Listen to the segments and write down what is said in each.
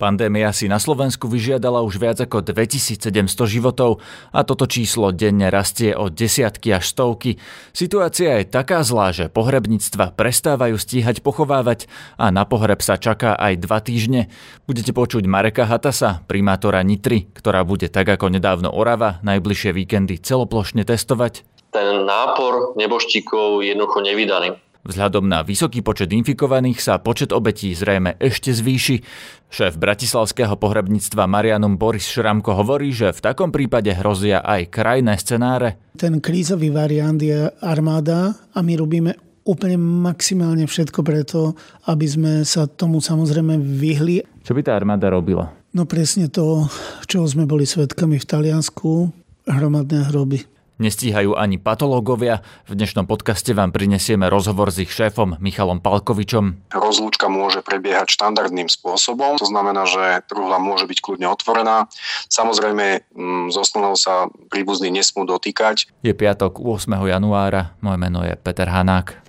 Pandémia si na Slovensku vyžiadala už viac ako 2700 životov a toto číslo denne rastie o desiatky až stovky. Situácia je taká zlá, že pohrebníctva prestávajú stíhať pochovávať a na pohreb sa čaká aj dva týždne. Budete počuť Mareka Hatasa, primátora Nitry, ktorá bude tak ako nedávno Orava najbližšie víkendy celoplošne testovať. Ten nápor neboštíkov je jednoducho nevydaný. Vzhľadom na vysoký počet infikovaných sa počet obetí zrejme ešte zvýši. Šéf bratislavského pohrebníctva Marianum Boris Šramko hovorí, že v takom prípade hrozia aj krajné scenáre. Ten krízový variant je armáda a my robíme úplne maximálne všetko preto, aby sme sa tomu samozrejme vyhli. Čo by tá armáda robila? No presne to, čo sme boli svetkami v Taliansku, hromadné hroby nestíhajú ani patológovia. V dnešnom podcaste vám prinesieme rozhovor s ich šéfom Michalom Palkovičom. Rozlúčka môže prebiehať štandardným spôsobom, to znamená, že truhla môže byť kľudne otvorená. Samozrejme, mm, slnou sa príbuzní nesmú dotýkať. Je piatok 8. januára, moje meno je Peter Hanák.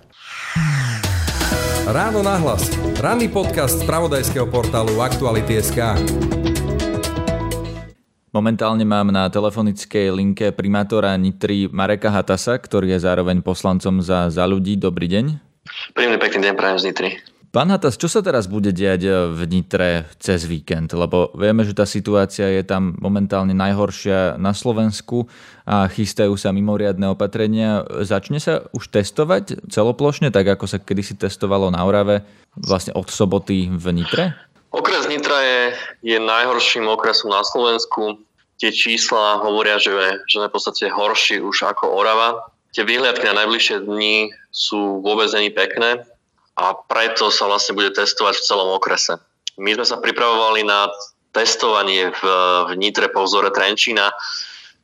Ráno nahlas. Ranný podcast z pravodajského portálu Aktuality.sk. Momentálne mám na telefonickej linke primátora Nitry Mareka Hatasa, ktorý je zároveň poslancom za, za ľudí. Dobrý deň. Príjemný pekný deň prajem z Nitry. Pán Hatas, čo sa teraz bude diať v Nitre cez víkend? Lebo vieme, že tá situácia je tam momentálne najhoršia na Slovensku a chystajú sa mimoriadne opatrenia. Začne sa už testovať celoplošne, tak ako sa kedysi testovalo na Orave, vlastne od soboty v Nitre? Okres Nitra je, je najhorším okresom na Slovensku. Tie čísla hovoria, že, že je v podstate horší už ako Orava. Tie výhľadky na najbližšie dni sú vôbec není pekné a preto sa vlastne bude testovať v celom okrese. My sme sa pripravovali na testovanie v, v Nitre po vzore Trenčína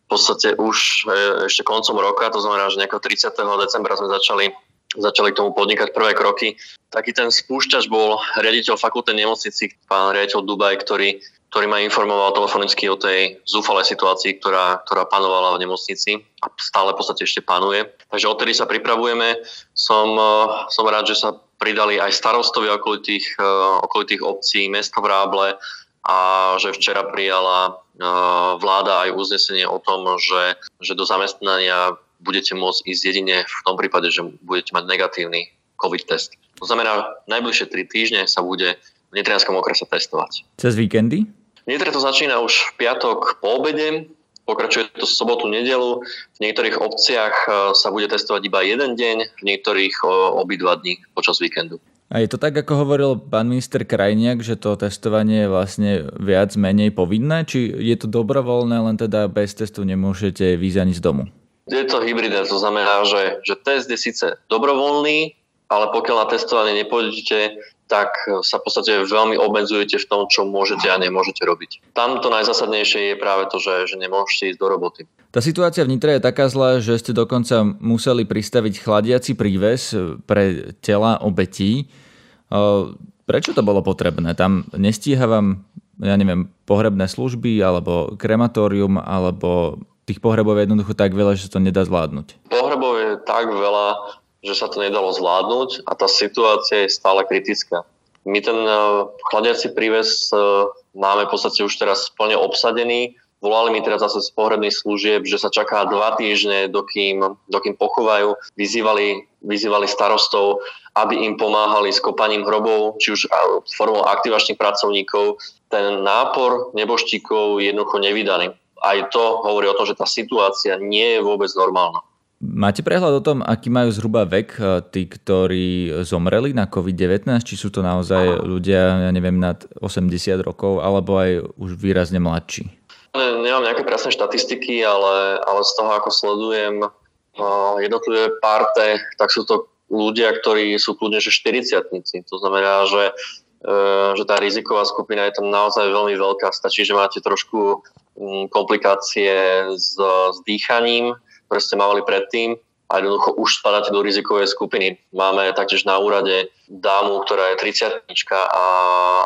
v podstate už e, ešte koncom roka, to znamená, že nejakého 30. decembra sme začali začali k tomu podnikať prvé kroky. Taký ten spúšťač bol riaditeľ fakultnej nemocnici, pán riaditeľ Dubaj, ktorý, ktorý ma informoval telefonicky o tej zúfalej situácii, ktorá, ktorá panovala v nemocnici a stále v podstate ešte panuje. Takže odtedy sa pripravujeme. Som, eh, som rád, že sa pridali aj starostovia okolitých, eh, okolitých obcí, mesto Vráble a že včera prijala eh, vláda aj uznesenie o tom, že, že do zamestnania budete môcť ísť jedine v tom prípade, že budete mať negatívny COVID test. To znamená, najbližšie 3 týždne sa bude v Nitrianskom okrese testovať. Cez víkendy? Nitre to začína už v piatok po obede, pokračuje to sobotu, nedelu. V niektorých obciach e, sa bude testovať iba jeden deň, v niektorých obidva dní počas víkendu. A je to tak, ako hovoril pán minister Krajniak, že to testovanie je vlastne viac menej povinné? Či je to dobrovoľné, len teda bez testu nemôžete výjsť ani z domu? Je to hybridné, to znamená, že, že test je síce dobrovoľný, ale pokiaľ na testovanie nepôjdete, tak sa v podstate veľmi obmedzujete v tom, čo môžete a nemôžete robiť. Tam to najzásadnejšie je práve to, že, že nemôžete ísť do roboty. Tá situácia v je taká zlá, že ste dokonca museli pristaviť chladiaci príves pre tela obetí. Prečo to bolo potrebné? Tam nestíha vám, ja neviem, pohrebné služby, alebo krematórium, alebo tých pohrebov je jednoducho tak veľa, že sa to nedá zvládnuť. Pohrebov je tak veľa, že sa to nedalo zvládnuť a tá situácia je stále kritická. My ten e, chladiaci príves e, máme v podstate už teraz plne obsadený. Volali mi teraz zase z pohrebných služieb, že sa čaká dva týždne, dokým, dokým pochovajú. Vyzývali, vyzývali starostov, aby im pomáhali s kopaním hrobov, či už formou aktivačných pracovníkov. Ten nápor neboštíkov je jednoducho nevydaný aj to hovorí o tom, že tá situácia nie je vôbec normálna. Máte prehľad o tom, aký majú zhruba vek eh, tí, ktorí zomreli na COVID-19? Či sú to naozaj ľudia, ja neviem, nad 80 rokov, alebo aj už výrazne mladší? Nemám nejaké presné štatistiky, ale, ale z toho, ako sledujem uh, jednotlivé parte, tak sú to ľudia, ktorí sú kľudne že 40 To znamená, že že tá riziková skupina je tam naozaj veľmi veľká. Stačí, že máte trošku Mm, komplikácie s, s dýchaním, ktoré ste mali predtým a jednoducho už spadáte do rizikovej skupiny. Máme taktiež na úrade dámu, ktorá je 30 a,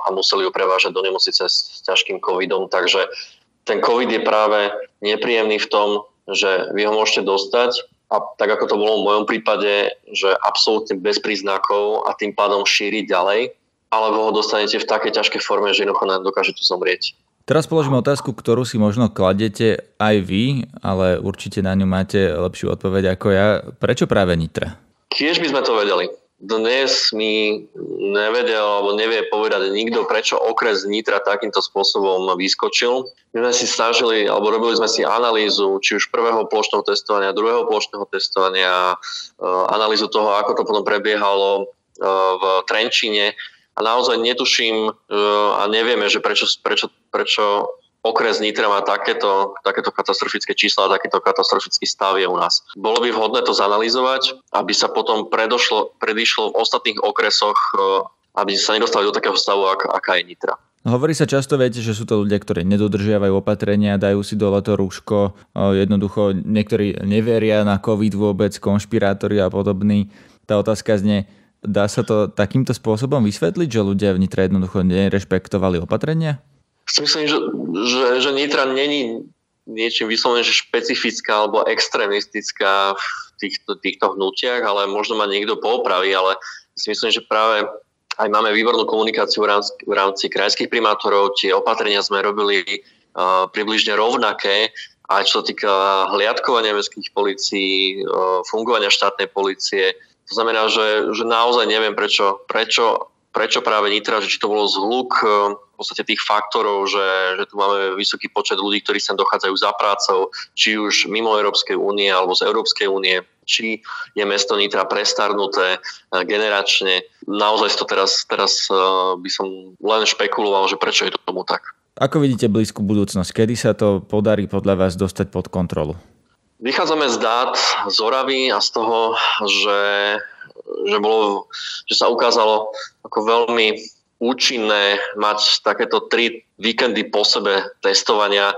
a museli ju prevážať do nemocnice s, s ťažkým covidom, takže ten covid je práve nepríjemný v tom, že vy ho môžete dostať a tak ako to bolo v mojom prípade, že absolútne bez príznakov a tým pádom šíriť ďalej alebo ho dostanete v takej ťažkej forme, že jednoducho dokáže tu zomrieť. Teraz položím otázku, ktorú si možno kladete aj vy, ale určite na ňu máte lepšiu odpoveď ako ja. Prečo práve Nitra? Tiež by sme to vedeli. Dnes mi nevedel alebo nevie povedať nikto, prečo okres Nitra takýmto spôsobom vyskočil. My sme si snažili, alebo robili sme si analýzu, či už prvého plošného testovania, druhého plošného testovania, eh, analýzu toho, ako to potom prebiehalo eh, v Trenčine a naozaj netuším e, a nevieme, že prečo, prečo, prečo okres Nitra má takéto, takéto katastrofické čísla a takýto katastrofický stav je u nás. Bolo by vhodné to zanalizovať, aby sa potom predošlo, predišlo v ostatných okresoch, e, aby sa nedostali do takého stavu, aká je Nitra. Hovorí sa často, viete, že sú to ľudia, ktorí nedodržiavajú opatrenia, dajú si dole to rúško, e, jednoducho niektorí neveria na COVID vôbec, konšpirátori a podobný. Tá otázka znie, Dá sa to takýmto spôsobom vysvetliť, že ľudia v Nitre jednoducho nerešpektovali opatrenia? Myslím, že, že, že Nitra není niečím vyslovene, že špecifická alebo extrémistická v týchto, týchto hnutiach, ale možno ma niekto poopraví, ale si myslím, že práve aj máme výbornú komunikáciu v rámci, v rámci krajských primátorov, tie opatrenia sme robili uh, približne rovnaké, aj čo sa týka hliadkovania mestských policií, uh, fungovania štátnej policie, to znamená, že, že naozaj neviem, prečo, prečo, prečo práve Nitra, že či to bolo zhluk e, v podstate tých faktorov, že, že tu máme vysoký počet ľudí, ktorí sem dochádzajú za prácou, či už mimo Európskej únie alebo z Európskej únie, či je mesto Nitra prestarnuté e, generačne. Naozaj to teraz, teraz e, by som len špekuloval, že prečo je to tomu tak. Ako vidíte blízku budúcnosť? Kedy sa to podarí podľa vás dostať pod kontrolu? Vychádzame z dát z Oravy a z toho, že, že, bolo, že sa ukázalo ako veľmi účinné mať takéto tri víkendy po sebe testovania.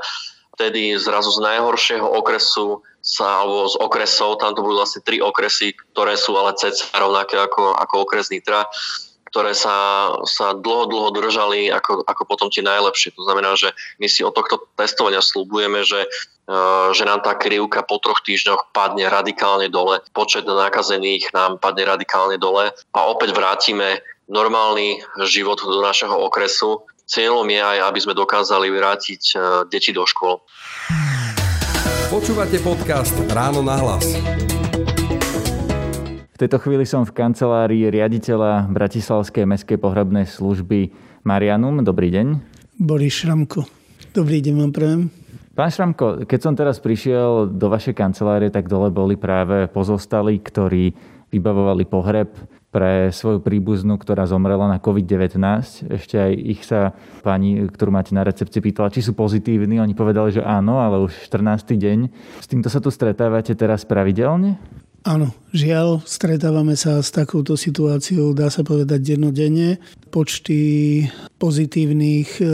Vtedy zrazu z najhoršieho okresu sa, alebo z okresov, tam to budú vlastne tri okresy, ktoré sú ale cca rovnaké ako, ako okres Nitra, ktoré sa, sa dlho, dlho držali ako, ako potom tie najlepšie. To znamená, že my si od tohto testovania slúbujeme, že, e, že nám tá krivka po troch týždňoch padne radikálne dole, počet nakazených nám padne radikálne dole a opäť vrátime normálny život do našeho okresu. Cieľom je aj, aby sme dokázali vrátiť e, deti do škôl. Počúvate podcast Ráno na hlas. V tejto chvíli som v kancelárii riaditeľa Bratislavskej mestskej pohrebnej služby Marianum. Dobrý deň. Boris Šramko. Dobrý deň vám prajem. Pán Šramko, keď som teraz prišiel do vašej kancelárie, tak dole boli práve pozostali, ktorí vybavovali pohreb pre svoju príbuznú, ktorá zomrela na COVID-19. Ešte aj ich sa pani, ktorú máte na recepcii, pýtala, či sú pozitívni. Oni povedali, že áno, ale už 14. deň. S týmto sa tu stretávate teraz pravidelne? Áno, žiaľ, stretávame sa s takouto situáciou, dá sa povedať, dennodenne. Počty pozitívnych e,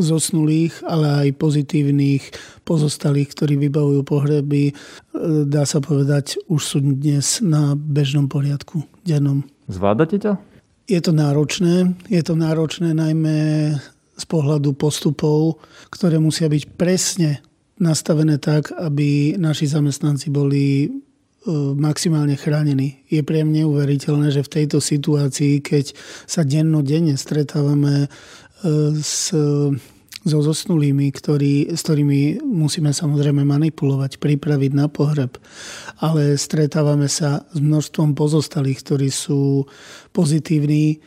zosnulých, ale aj pozitívnych pozostalých, ktorí vybavujú pohreby, e, dá sa povedať, už sú dnes na bežnom poriadku, dennom. Zvládate to? Je to náročné. Je to náročné najmä z pohľadu postupov, ktoré musia byť presne nastavené tak, aby naši zamestnanci boli maximálne chránený. Je mňa neuveriteľné, že v tejto situácii, keď sa dennodenne stretávame e, s, so zosnulými, ktorý, s ktorými musíme samozrejme manipulovať, pripraviť na pohreb, ale stretávame sa s množstvom pozostalých, ktorí sú pozitívni,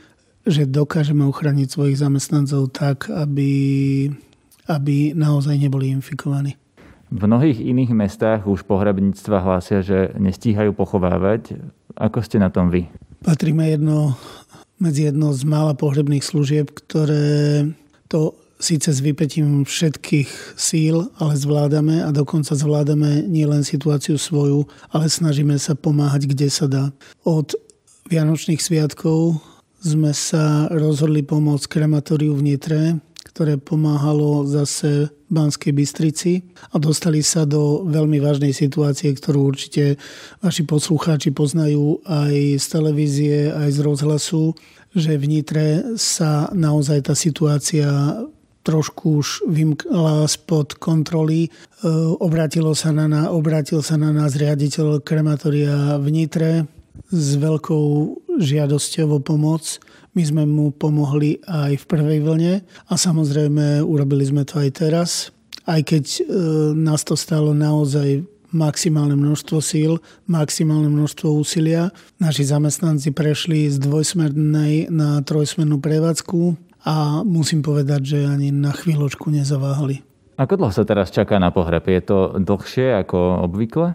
že dokážeme uchrániť svojich zamestnancov tak, aby, aby naozaj neboli infikovaní. V mnohých iných mestách už pohrebníctva hlásia, že nestíhajú pochovávať. Ako ste na tom vy? Patríme jedno, medzi jedno z mála pohrebných služieb, ktoré to síce s vypetím všetkých síl, ale zvládame a dokonca zvládame nielen situáciu svoju, ale snažíme sa pomáhať, kde sa dá. Od Vianočných sviatkov sme sa rozhodli pomôcť krematóriu v Nitre, ktoré pomáhalo zase Banskej Bystrici a dostali sa do veľmi vážnej situácie, ktorú určite vaši poslucháči poznajú aj z televízie, aj z rozhlasu, že v Nitre sa naozaj tá situácia trošku už vymkla spod kontroly. E, obratilo sa na, obratil sa na nás riaditeľ krematória v Nitre s veľkou žiadosťou o pomoc. My sme mu pomohli aj v prvej vlne a samozrejme urobili sme to aj teraz. Aj keď e, nás to stalo naozaj maximálne množstvo síl, maximálne množstvo úsilia. Naši zamestnanci prešli z dvojsmernej na trojsmernú prevádzku a musím povedať, že ani na chvíľočku nezaváhali. Ako dlho sa teraz čaká na pohreb? Je to dlhšie ako obvykle?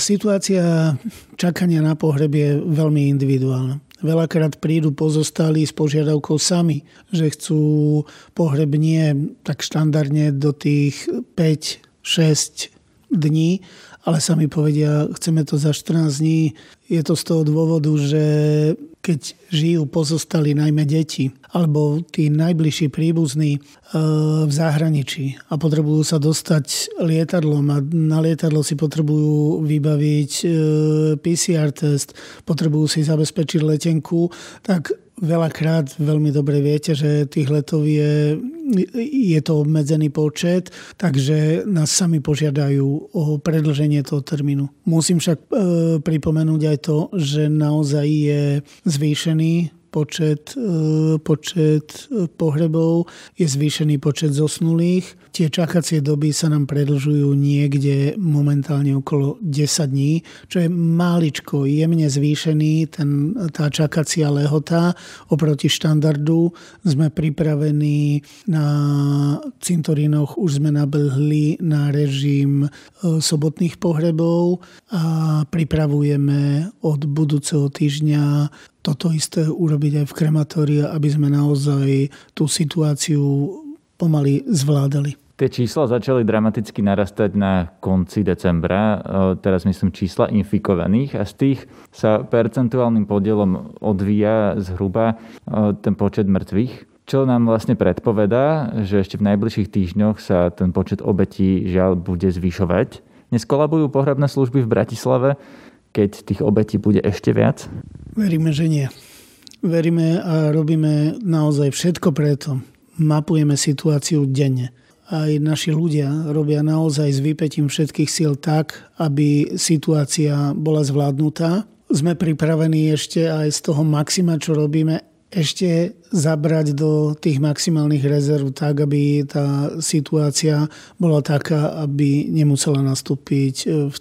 Situácia čakania na pohreb je veľmi individuálna. Veľakrát prídu pozostali s požiadavkou sami, že chcú pohreb nie tak štandardne do tých 5-6 dní, ale sami povedia, chceme to za 14 dní. Je to z toho dôvodu, že keď žijú pozostali najmä deti alebo tí najbližší príbuzní e, v zahraničí a potrebujú sa dostať lietadlom a na lietadlo si potrebujú vybaviť e, PCR test, potrebujú si zabezpečiť letenku, tak veľakrát veľmi dobre viete, že tých letov je, je to obmedzený počet, takže nás sami požiadajú o predlženie toho termínu. Musím však e, pripomenúť aj to, že naozaj je zvýšený počet, e, počet pohrebov, je zvýšený počet zosnulých. Tie čakacie doby sa nám predlžujú niekde momentálne okolo 10 dní, čo je máličko, jemne zvýšený ten, tá čakacia lehota oproti štandardu. Sme pripravení na cintorínoch, už sme nabehli na režim e, sobotných pohrebov a pripravujeme od budúceho týždňa toto isté urobiť aj v krematórii, aby sme naozaj tú situáciu pomaly zvládali. Tie čísla začali dramaticky narastať na konci decembra, teraz myslím čísla infikovaných a z tých sa percentuálnym podielom odvíja zhruba ten počet mŕtvych, čo nám vlastne predpovedá, že ešte v najbližších týždňoch sa ten počet obetí žiaľ bude zvyšovať. Neskolabujú pohrebné služby v Bratislave keď tých obetí bude ešte viac? Veríme, že nie. Veríme a robíme naozaj všetko preto. Mapujeme situáciu denne. Aj naši ľudia robia naozaj s vypetím všetkých síl tak, aby situácia bola zvládnutá. Sme pripravení ešte aj z toho maxima, čo robíme, ešte zabrať do tých maximálnych rezerv tak, aby tá situácia bola taká, aby nemusela nastúpiť v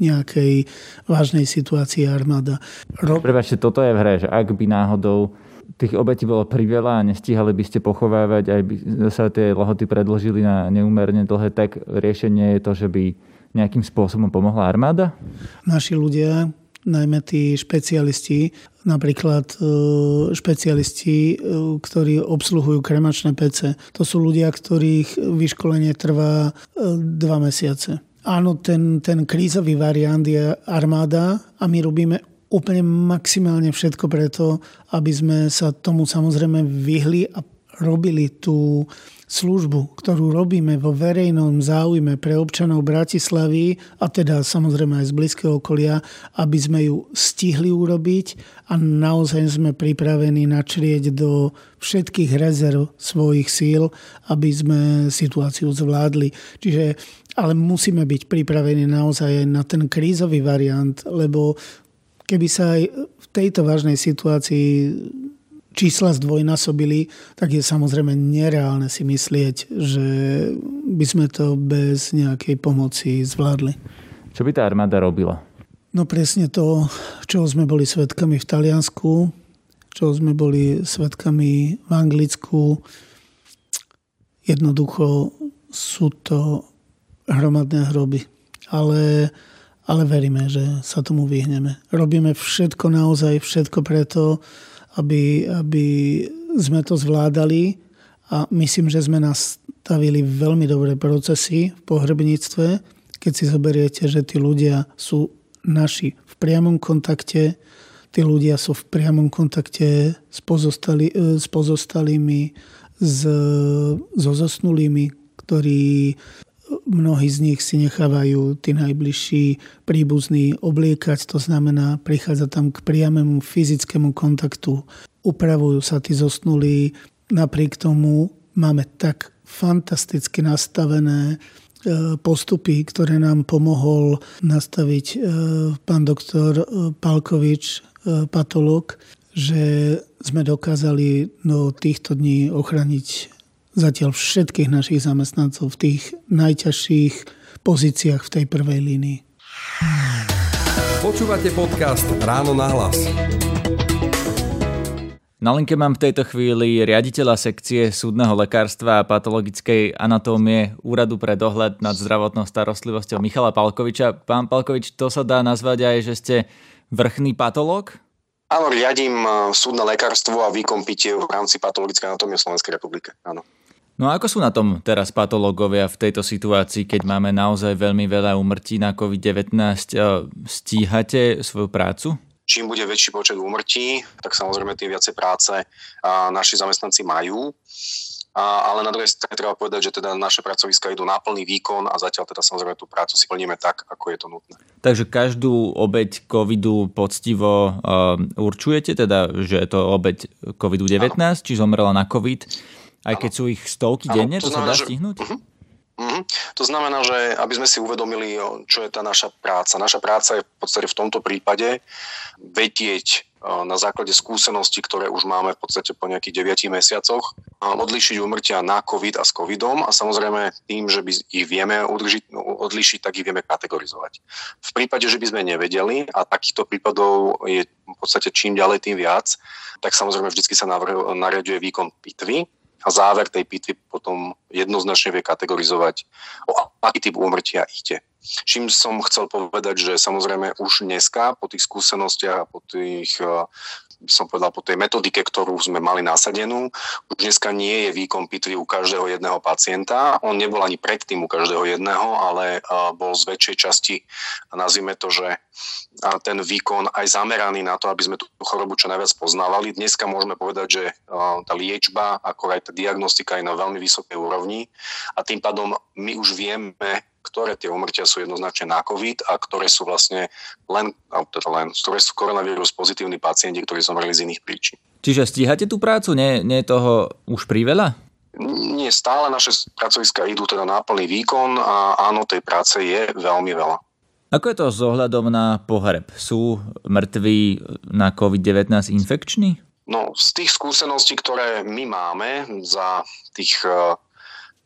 nejakej vážnej situácii armáda. Rob... Prepačte, toto je v hre, že ak by náhodou tých obetí bolo priveľa a nestíhali by ste pochovávať, aj by sa tie lehoty predložili na neumerne dlhé, tak riešenie je to, že by nejakým spôsobom pomohla armáda? Naši ľudia, najmä tí špecialisti, napríklad e, špecialisti, e, ktorí obsluhujú kremačné pece. To sú ľudia, ktorých vyškolenie trvá e, dva mesiace. Áno, ten, ten krízový variant je armáda a my robíme úplne maximálne všetko preto, aby sme sa tomu samozrejme vyhli a robili tú službu, ktorú robíme vo verejnom záujme pre občanov Bratislavy a teda samozrejme aj z blízkeho okolia, aby sme ju stihli urobiť a naozaj sme pripravení načrieť do všetkých rezerv svojich síl, aby sme situáciu zvládli. Čiže ale musíme byť pripravení naozaj na ten krízový variant, lebo keby sa aj v tejto vážnej situácii čísla zdvojnásobili, tak je samozrejme nereálne si myslieť, že by sme to bez nejakej pomoci zvládli. Čo by tá armáda robila? No presne to, čo sme boli svetkami v Taliansku, čo sme boli svetkami v Anglicku. Jednoducho sú to hromadné hroby. Ale, ale veríme, že sa tomu vyhneme. Robíme všetko naozaj, všetko preto, aby, aby sme to zvládali a myslím, že sme nastavili veľmi dobré procesy v pohrebníctve, keď si zoberiete, že tí ľudia sú naši v priamom kontakte, tí ľudia sú v priamom kontakte s, pozostali, s pozostalými, s, so zosnulými, ktorí mnohí z nich si nechávajú tí najbližší príbuzní obliekať, to znamená, prichádza tam k priamému fyzickému kontaktu. Upravujú sa tí zosnulí, napriek tomu máme tak fantasticky nastavené e, postupy, ktoré nám pomohol nastaviť e, pán doktor e, Palkovič patológ, že sme dokázali do týchto dní ochraniť zatiaľ všetkých našich zamestnancov v tých najťažších pozíciách v tej prvej línii. Počúvate podcast Ráno na hlas. Na linke mám v tejto chvíli riaditeľa sekcie súdneho lekárstva a patologickej anatómie Úradu pre dohľad nad zdravotnou starostlivosťou Michala Palkoviča. Pán Palkovič, to sa dá nazvať aj, že ste vrchný patológ? Áno, riadím e, súdne lekárstvo a výkon pitiev v rámci patologickej anatómie Slovenskej republike. Áno. No a ako sú na tom teraz patológovia v tejto situácii, keď máme naozaj veľmi veľa úmrtí na COVID-19? E, stíhate svoju prácu? čím bude väčší počet úmrtí, tak samozrejme tým viacej práce naši zamestnanci majú. A, ale na druhej strane treba povedať, že teda naše pracoviska idú na plný výkon a zatiaľ teda samozrejme tú prácu si plníme tak, ako je to nutné. Takže každú obeď covidu poctivo uh, určujete, teda, že je to obeď covidu-19, ano. či zomrela na covid, aj keď sú ich stovky denne, to, to sa dá že... stihnúť? Uh-huh. Mm-hmm. To znamená, že aby sme si uvedomili, čo je tá naša práca. Naša práca je v podstate v tomto prípade vedieť na základe skúseností, ktoré už máme v podstate po nejakých 9 mesiacoch, odlíšiť úmrtia na COVID a s COVIDom a samozrejme tým, že by ich vieme odlišiť, no, odlišiť, tak ich vieme kategorizovať. V prípade, že by sme nevedeli a takýchto prípadov je v podstate čím ďalej, tým viac, tak samozrejme vždy sa nariaduje výkon pitvy, a záver tej pitvy potom jednoznačne vie kategorizovať, o aký typ úmrtia ide. Čím som chcel povedať, že samozrejme už dneska po tých skúsenostiach a po tých by som povedal, po tej metodike, ktorú sme mali nasadenú. Už dneska nie je výkon pitvy u každého jedného pacienta. On nebol ani predtým u každého jedného, ale bol z väčšej časti, nazvime to, že ten výkon aj zameraný na to, aby sme tú chorobu čo najviac poznávali. Dneska môžeme povedať, že tá liečba, ako aj tá diagnostika je na veľmi vysokej úrovni a tým pádom my už vieme ktoré tie umrtia sú jednoznačne na COVID a ktoré sú vlastne len, teda len ktoré sú koronavírus pozitívni pacienti, ktorí zomreli z iných príčin. Čiže stíhate tú prácu? Nie, nie je toho už priveľa? Nie, stále naše pracoviska idú teda na plný výkon a áno, tej práce je veľmi veľa. Ako je to s ohľadom na pohreb? Sú mŕtvi na COVID-19 infekční? No, z tých skúseností, ktoré my máme za tých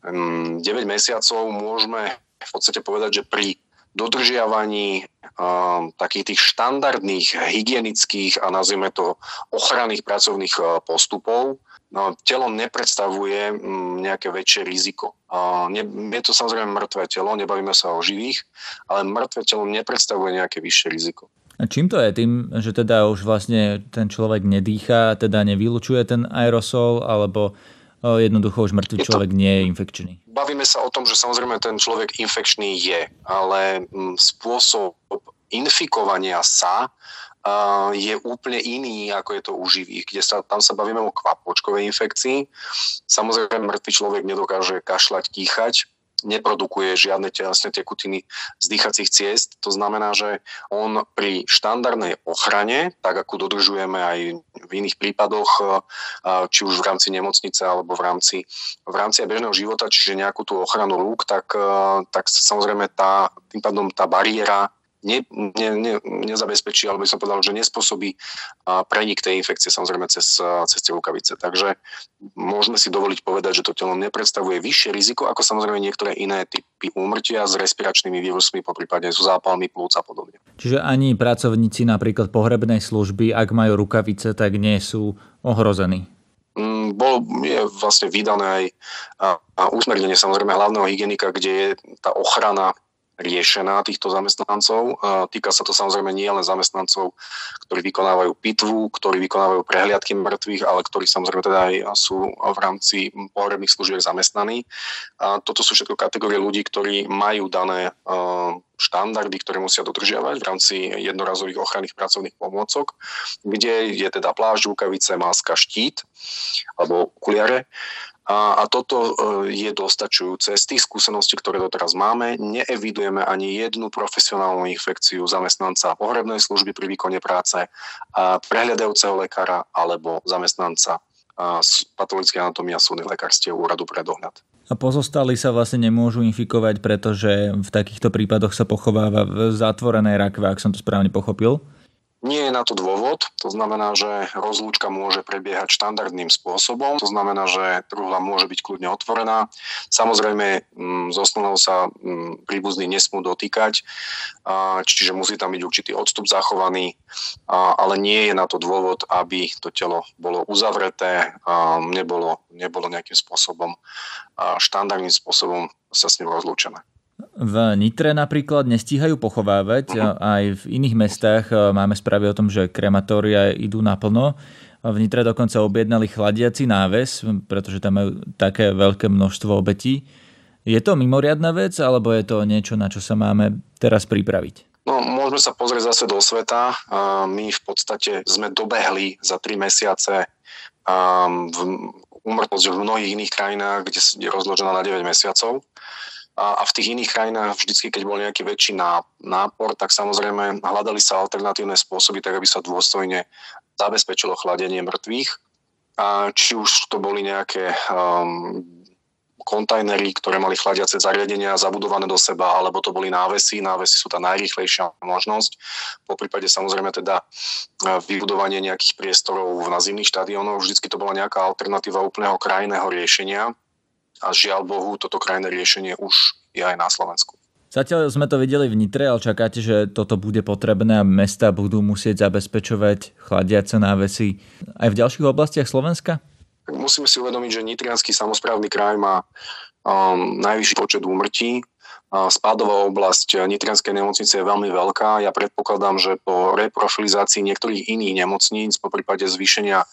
um, 9 mesiacov, môžeme v podstate povedať, že pri dodržiavaní uh, takých tých štandardných hygienických a nazvime to ochranných pracovných uh, postupov no, telo nepredstavuje um, nejaké väčšie riziko. Uh, ne, je to samozrejme mŕtve telo, nebavíme sa o živých, ale mŕtve telo nepredstavuje nejaké vyššie riziko. A čím to je? Tým, že teda už vlastne ten človek nedýcha, teda nevylučuje ten aerosol, alebo jednoducho už mŕtvý človek to, nie je infekčný. Bavíme sa o tom, že samozrejme ten človek infekčný je, ale mm, spôsob infikovania sa je úplne iný, ako je to u živých, kde sa, tam sa bavíme o kvapočkovej infekcii. Samozrejme, mŕtvý človek nedokáže kašľať, kýchať, neprodukuje žiadne telesné tekutiny z dýchacích ciest. To znamená, že on pri štandardnej ochrane, tak ako dodržujeme aj v iných prípadoch, e, či už v rámci nemocnice alebo v rámci, v rámci bežného života, čiže nejakú tú ochranu rúk, tak, e, tak samozrejme tá, tým pádom tá bariéra ne, ne, ne, nezabezpečí, alebo by som povedal, že nespôsobí prenik tej infekcie samozrejme cez, cez tie rukavice. Takže môžeme si dovoliť povedať, že to telo nepredstavuje vyššie riziko ako samozrejme niektoré iné typy úmrtia s respiračnými vírusmi, po prípade sú zápalmi plúc a podobne. Čiže ani pracovníci napríklad pohrebnej služby, ak majú rukavice, tak nie sú ohrození mm, bol, je vlastne vydané aj a, a usmernenie samozrejme hlavného hygienika, kde je tá ochrana riešená týchto zamestnancov. Týka sa to samozrejme nie len zamestnancov, ktorí vykonávajú pitvu, ktorí vykonávajú prehliadky mŕtvych, ale ktorí samozrejme teda aj sú v rámci pohrebných služieb zamestnaní. A toto sú všetko kategórie ľudí, ktorí majú dané štandardy, ktoré musia dodržiavať v rámci jednorazových ochranných pracovných pomôcok, kde je teda plášť, rukavice, máska, štít alebo okuliare a, a toto e, je dostačujúce. Z tých skúseností, ktoré doteraz máme, neevidujeme ani jednu profesionálnu infekciu zamestnanca pohrebnej služby pri výkone práce, prehľadajúceho lekára alebo zamestnanca z patologickej anatómie a súdnych lekárstiev úradu pre dohľad. A pozostali sa vlastne nemôžu infikovať, pretože v takýchto prípadoch sa pochováva v zatvorenej rakve, ak som to správne pochopil? Nie je na to dôvod, to znamená, že rozlúčka môže prebiehať štandardným spôsobom, to znamená, že truhla môže byť kľudne otvorená. Samozrejme, mm, slnou sa mm, príbuzní nesmú dotýkať, čiže musí tam byť určitý odstup zachovaný, ale nie je na to dôvod, aby to telo bolo uzavreté, nebolo, nebolo nejakým spôsobom, štandardným spôsobom sa s ním rozlúčené. V Nitre napríklad nestíhajú pochovávať, aj v iných mestách e, máme správy o tom, že krematória idú naplno. V Nitre dokonca objednali chladiaci náves, pretože tam majú také veľké množstvo obetí. Je to mimoriadná vec, alebo je to niečo, na čo sa máme teraz pripraviť? No, môžeme sa pozrieť zase do sveta. My v podstate sme dobehli za tri mesiace v úmrtnosť v mnohých iných krajinách, kde je rozložená na 9 mesiacov. A, v tých iných krajinách vždycky, keď bol nejaký väčší nápor, tak samozrejme hľadali sa alternatívne spôsoby, tak aby sa dôstojne zabezpečilo chladenie mŕtvych. A či už to boli nejaké um, kontajnery, ktoré mali chladiace zariadenia zabudované do seba, alebo to boli návesy. Návesy sú tá najrýchlejšia možnosť. Po prípade samozrejme teda uh, vybudovanie nejakých priestorov na zimných štadiónoch. Vždycky to bola nejaká alternatíva úplného krajného riešenia a žiaľ Bohu, toto krajné riešenie už je aj na Slovensku. Zatiaľ sme to videli v Nitre, ale čakáte, že toto bude potrebné a mesta budú musieť zabezpečovať chladiace návesy aj v ďalších oblastiach Slovenska? Musíme si uvedomiť, že Nitrianský samozprávny kraj má um, najvyšší počet úmrtí Spádová oblasť Nitrianskej nemocnice je veľmi veľká. Ja predpokladám, že po reprofilizácii niektorých iných nemocníc, po prípade zvýšenia,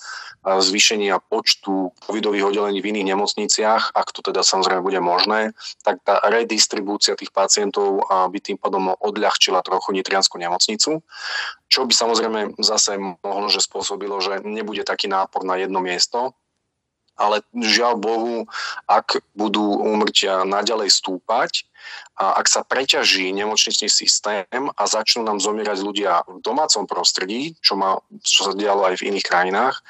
zvýšenia počtu covidových oddelení v iných nemocniciach, ak to teda samozrejme bude možné, tak tá redistribúcia tých pacientov by tým pádom odľahčila trochu Nitrianskú nemocnicu, čo by samozrejme zase mohlo, že spôsobilo, že nebude taký nápor na jedno miesto, ale žiaľ Bohu, ak budú úmrtia naďalej stúpať, a ak sa preťaží nemocničný systém a začnú nám zomierať ľudia v domácom prostredí, čo, má, čo sa dialo aj v iných krajinách,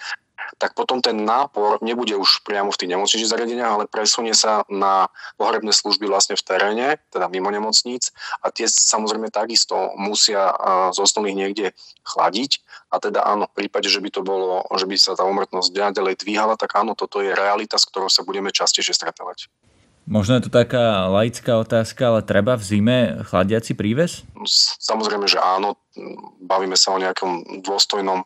tak potom ten nápor nebude už priamo v tých nemocničných zariadeniach, ale presunie sa na pohrebné služby vlastne v teréne, teda mimo nemocníc a tie samozrejme takisto musia z osnovných niekde chladiť a teda áno, v prípade, že by to bolo, že by sa tá umrtnosť ďalej dvíhala, tak áno, toto je realita, s ktorou sa budeme častejšie stretávať. Možno je to taká laická otázka, ale treba v zime chladiaci príves? Samozrejme, že áno. Bavíme sa o nejakom dôstojnom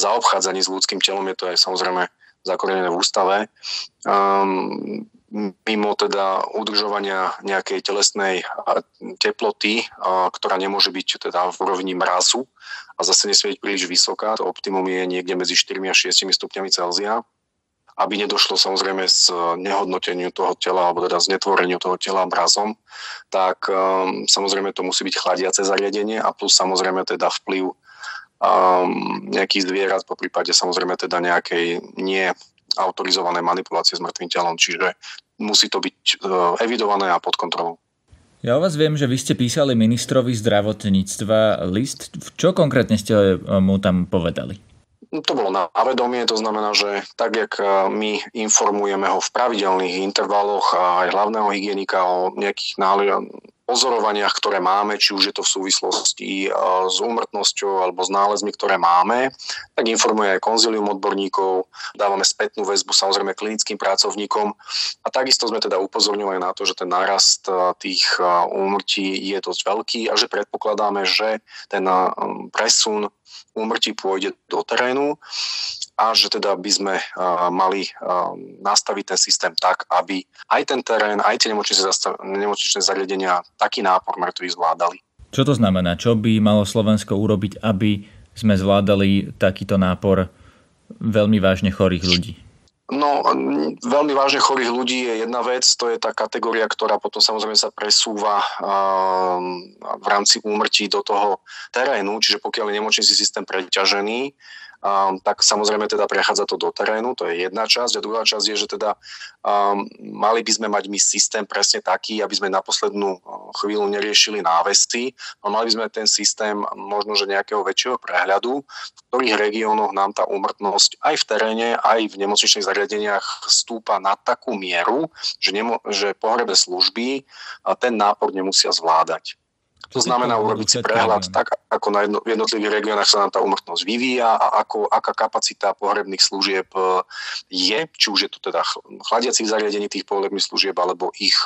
zaobchádzaní s ľudským telom. Je to aj samozrejme zakorenené v ústave. Um, mimo teda udržovania nejakej telesnej teploty, ktorá nemôže byť teda v úrovni mrazu a zase nesmie byť príliš vysoká. To optimum je niekde medzi 4 a 6 stupňami Celzia aby nedošlo samozrejme z nehodnoteniu toho tela alebo teda znetvoreniu toho tela mrazom, tak um, samozrejme to musí byť chladiace zariadenie a plus samozrejme teda vplyv um, nejakých zvierat, po prípade samozrejme teda nejakej nie autorizované manipulácie s mŕtvým telom, čiže musí to byť uh, evidované a pod kontrolou. Ja o vás viem, že vy ste písali ministrovi zdravotníctva list. Čo konkrétne ste mu tam povedali? To bolo na vedomie, to znamená, že tak, jak e, my informujeme ho v pravidelných intervaloch aj hlavného hygienika o nejakých pozorovaniach, ktoré máme, či už je to v súvislosti e, s úmrtnosťou alebo s nálezmi, ktoré máme, tak informuje aj konzilium odborníkov, dávame spätnú väzbu samozrejme klinickým pracovníkom a takisto sme teda upozorňovali na to, že ten nárast e, tých úmrtí je dosť veľký a že predpokladáme, že ten presun úmrtí pôjde do terénu a že teda by sme mali nastaviť ten systém tak, aby aj ten terén, aj tie nemocničné zariadenia taký nápor mŕtvych zvládali. Čo to znamená? Čo by malo Slovensko urobiť, aby sme zvládali takýto nápor veľmi vážne chorých ľudí? No, veľmi vážne chorých ľudí je jedna vec, to je tá kategória, ktorá potom samozrejme sa presúva v rámci úmrtí do toho terénu, čiže pokiaľ je nemocničný systém preťažený, um, tak samozrejme teda prechádza to do terénu, to je jedna časť. A druhá časť je, že teda um, mali by sme mať my systém presne taký, aby sme na poslednú chvíľu neriešili návesty, no mali by sme ten systém možno, že nejakého väčšieho prehľadu, v ktorých regiónoch nám tá úmrtnosť aj v teréne, aj v nemocničných zariadeniach stúpa na takú mieru, že, nemo- že pohrebné služby ten nápor nemusia zvládať. To znamená urobiť si prehľad tak, ako na jedno, v jednotlivých regiónach sa nám tá umrtnosť vyvíja a ako, aká kapacita pohrebných služieb e, je, či už je to teda chladiacich zariadení tých pohrebných služieb alebo ich,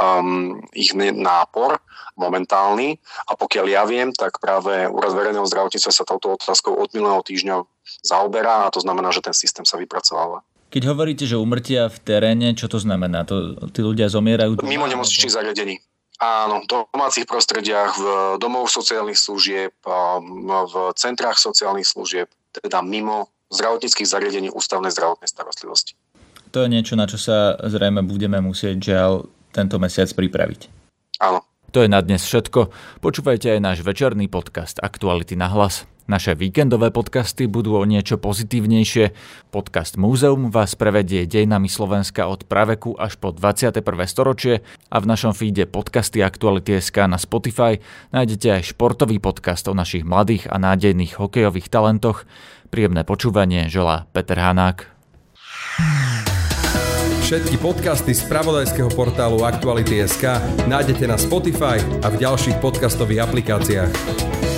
um, ich nápor momentálny. A pokiaľ ja viem, tak práve Úrad verejného zdravotníctva sa touto otázkou od minulého týždňa zaoberá a to znamená, že ten systém sa vypracováva. Keď hovoríte, že umrtia v teréne, čo to znamená? To, tí ľudia zomierajú? Mimo nemocničných zariadení. Áno, v domácich prostrediach, v domov sociálnych služieb, v centrách sociálnych služieb, teda mimo zdravotníckých zariadení ústavnej zdravotnej starostlivosti. To je niečo, na čo sa zrejme budeme musieť žiaľ tento mesiac pripraviť. Áno. To je na dnes všetko. Počúvajte aj náš večerný podcast Aktuality na hlas. Naše víkendové podcasty budú o niečo pozitívnejšie. Podcast Múzeum vás prevedie dejnami Slovenska od praveku až po 21. storočie a v našom feede podcasty Aktuality.sk na Spotify nájdete aj športový podcast o našich mladých a nádejných hokejových talentoch. Príjemné počúvanie želá Peter Hanák. Všetky podcasty z pravodajského portálu Aktuality.sk nájdete na Spotify a v ďalších podcastových aplikáciách.